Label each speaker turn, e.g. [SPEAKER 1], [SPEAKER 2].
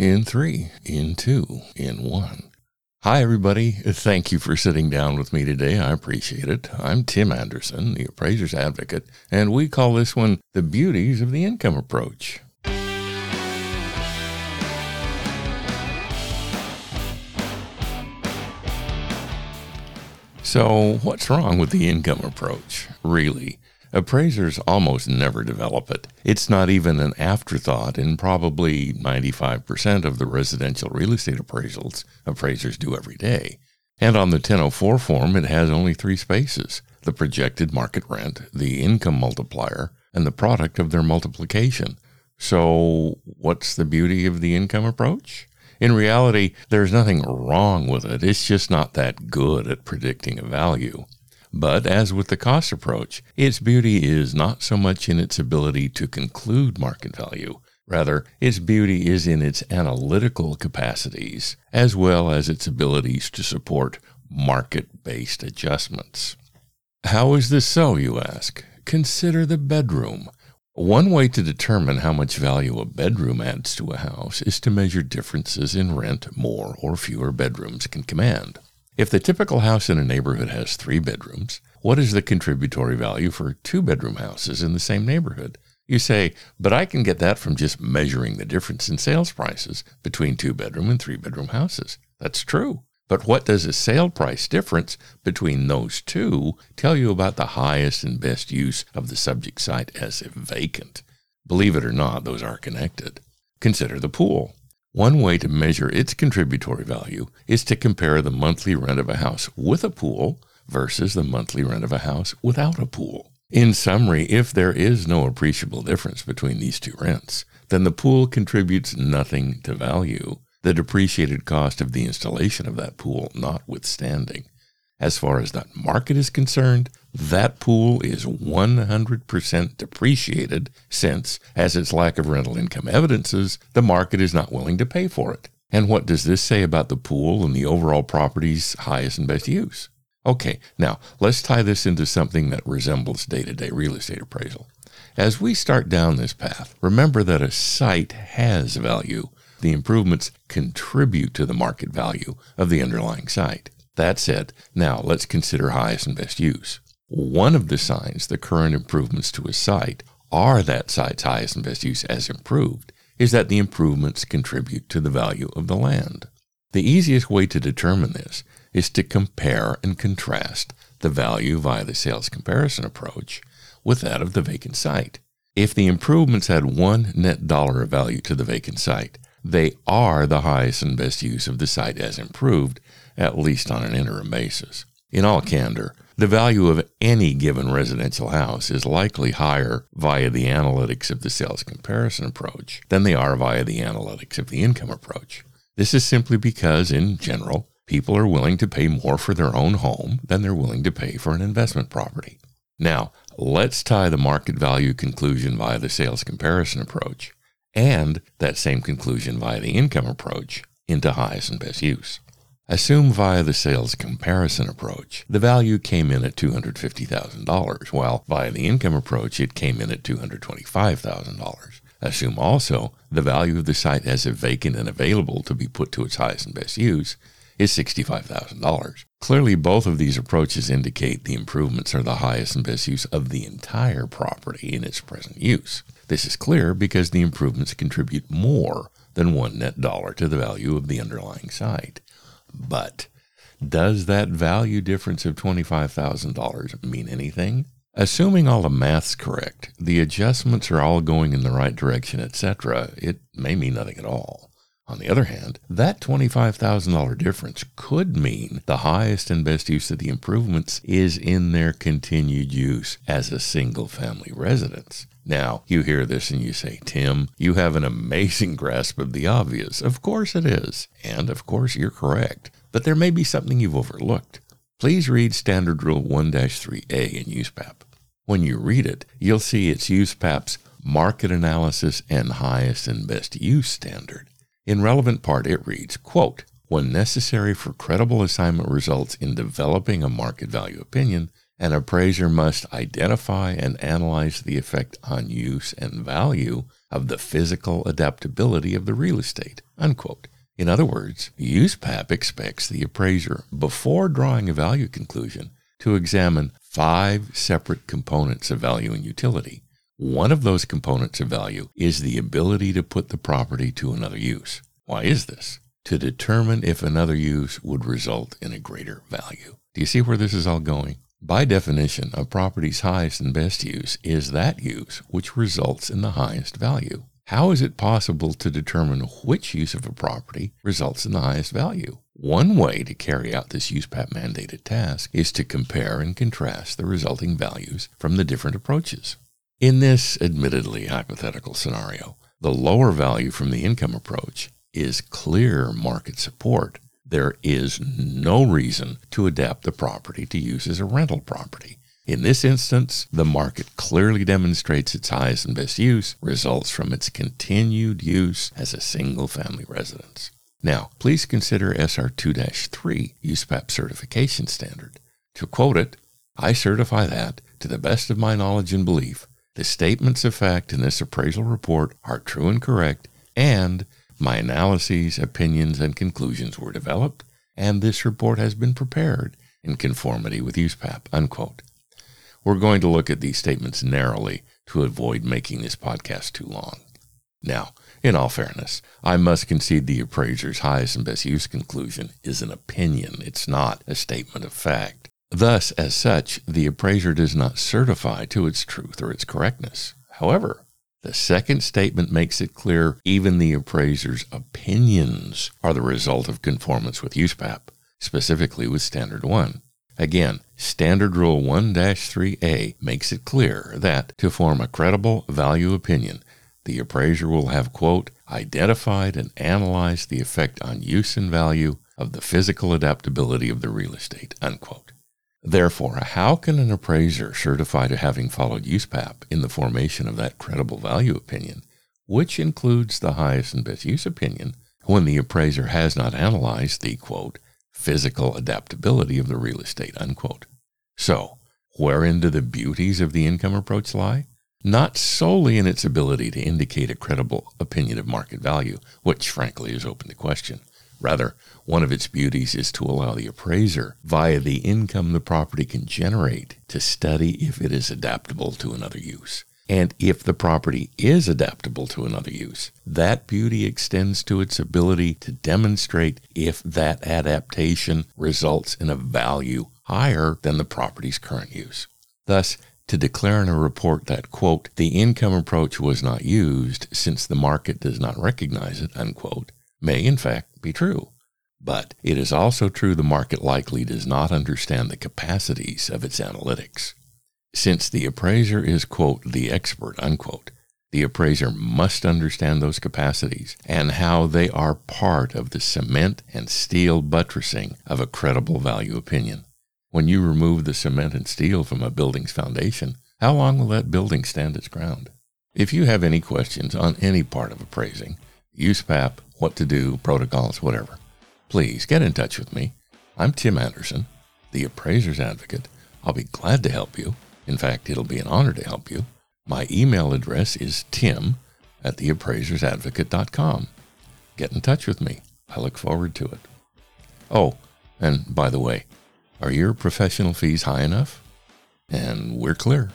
[SPEAKER 1] in three, in two, in one. Hi, everybody. Thank you for sitting down with me today. I appreciate it. I'm Tim Anderson, the appraiser's advocate, and we call this one The Beauties of the Income Approach. So, what's wrong with the income approach, really? Appraisers almost never develop it. It's not even an afterthought in probably 95% of the residential real estate appraisals appraisers do every day. And on the 1004 form, it has only three spaces the projected market rent, the income multiplier, and the product of their multiplication. So, what's the beauty of the income approach? In reality, there's nothing wrong with it. It's just not that good at predicting a value. But as with the cost approach, its beauty is not so much in its ability to conclude market value. Rather, its beauty is in its analytical capacities, as well as its abilities to support market based adjustments. How is this so, you ask? Consider the bedroom. One way to determine how much value a bedroom adds to a house is to measure differences in rent more or fewer bedrooms can command. If the typical house in a neighborhood has three bedrooms, what is the contributory value for two bedroom houses in the same neighborhood? You say, but I can get that from just measuring the difference in sales prices between two bedroom and three bedroom houses. That's true. But what does a sale price difference between those two tell you about the highest and best use of the subject site as if vacant? Believe it or not, those are connected. Consider the pool. One way to measure its contributory value is to compare the monthly rent of a house with a pool versus the monthly rent of a house without a pool. In summary, if there is no appreciable difference between these two rents, then the pool contributes nothing to value, the depreciated cost of the installation of that pool notwithstanding. As far as that market is concerned, that pool is 100% depreciated since, as its lack of rental income evidences, the market is not willing to pay for it. And what does this say about the pool and the overall property's highest and best use? Okay, now let's tie this into something that resembles day to day real estate appraisal. As we start down this path, remember that a site has value. The improvements contribute to the market value of the underlying site. That said, now let's consider highest and best use. One of the signs the current improvements to a site are that site's highest and best use as improved is that the improvements contribute to the value of the land. The easiest way to determine this is to compare and contrast the value via the sales comparison approach with that of the vacant site. If the improvements add one net dollar of value to the vacant site, they are the highest and best use of the site as improved, at least on an interim basis. In all candor, the value of any given residential house is likely higher via the analytics of the sales comparison approach than they are via the analytics of the income approach. This is simply because, in general, people are willing to pay more for their own home than they're willing to pay for an investment property. Now, let's tie the market value conclusion via the sales comparison approach and that same conclusion via the income approach into highest and best use. Assume via the sales comparison approach, the value came in at $250,000, while via the income approach, it came in at $225,000. Assume also the value of the site as a vacant and available to be put to its highest and best use is $65,000. Clearly, both of these approaches indicate the improvements are the highest and best use of the entire property in its present use. This is clear because the improvements contribute more than one net dollar to the value of the underlying site. But does that value difference of $25,000 mean anything? Assuming all the math's correct, the adjustments are all going in the right direction, etc., it may mean nothing at all. On the other hand, that $25,000 difference could mean the highest and best use of the improvements is in their continued use as a single family residence. Now, you hear this and you say, Tim, you have an amazing grasp of the obvious. Of course it is. And of course you're correct. But there may be something you've overlooked. Please read Standard Rule 1 3A in USPAP. When you read it, you'll see it's USPAP's market analysis and highest and best use standard. In relevant part, it reads, quote, when necessary for credible assignment results in developing a market value opinion, an appraiser must identify and analyze the effect on use and value of the physical adaptability of the real estate. Unquote. In other words, USPAP expects the appraiser, before drawing a value conclusion, to examine five separate components of value and utility. One of those components of value is the ability to put the property to another use. Why is this? To determine if another use would result in a greater value. Do you see where this is all going? By definition, a property's highest and best use is that use which results in the highest value. How is it possible to determine which use of a property results in the highest value? One way to carry out this USPAP mandated task is to compare and contrast the resulting values from the different approaches. In this admittedly hypothetical scenario, the lower value from the income approach is clear market support there is no reason to adapt the property to use as a rental property. In this instance, the market clearly demonstrates its highest and best use results from its continued use as a single family residence. Now, please consider SR 2 3 USPAP certification standard. To quote it, I certify that, to the best of my knowledge and belief, the statements of fact in this appraisal report are true and correct, and my analyses, opinions, and conclusions were developed, and this report has been prepared in conformity with USPAP. Unquote. We're going to look at these statements narrowly to avoid making this podcast too long. Now, in all fairness, I must concede the appraiser's highest and best use conclusion is an opinion. It's not a statement of fact. Thus, as such, the appraiser does not certify to its truth or its correctness. However, the second statement makes it clear even the appraiser's opinions are the result of conformance with USPAP, specifically with Standard 1. Again, Standard Rule 1 3A makes it clear that to form a credible value opinion, the appraiser will have, quote, identified and analyzed the effect on use and value of the physical adaptability of the real estate, unquote. Therefore, how can an appraiser certify to having followed USPAP in the formation of that credible value opinion, which includes the highest and best use opinion, when the appraiser has not analyzed the, quote, physical adaptability of the real estate, unquote? So, wherein do the beauties of the income approach lie? Not solely in its ability to indicate a credible opinion of market value, which frankly is open to question, Rather, one of its beauties is to allow the appraiser, via the income the property can generate, to study if it is adaptable to another use. And if the property is adaptable to another use, that beauty extends to its ability to demonstrate if that adaptation results in a value higher than the property's current use. Thus, to declare in a report that, quote, the income approach was not used since the market does not recognize it, unquote, may in fact be true. But it is also true the market likely does not understand the capacities of its analytics. Since the appraiser is, quote, the expert, unquote, the appraiser must understand those capacities and how they are part of the cement and steel buttressing of a credible value opinion. When you remove the cement and steel from a building's foundation, how long will that building stand its ground? If you have any questions on any part of appraising, USPAP, what to do, protocols, whatever, please get in touch with me. I'm Tim Anderson, the appraiser's advocate. I'll be glad to help you. In fact, it'll be an honor to help you. My email address is tim at theappraisersadvocate.com. Get in touch with me. I look forward to it. Oh, and by the way, are your professional fees high enough? And we're clear.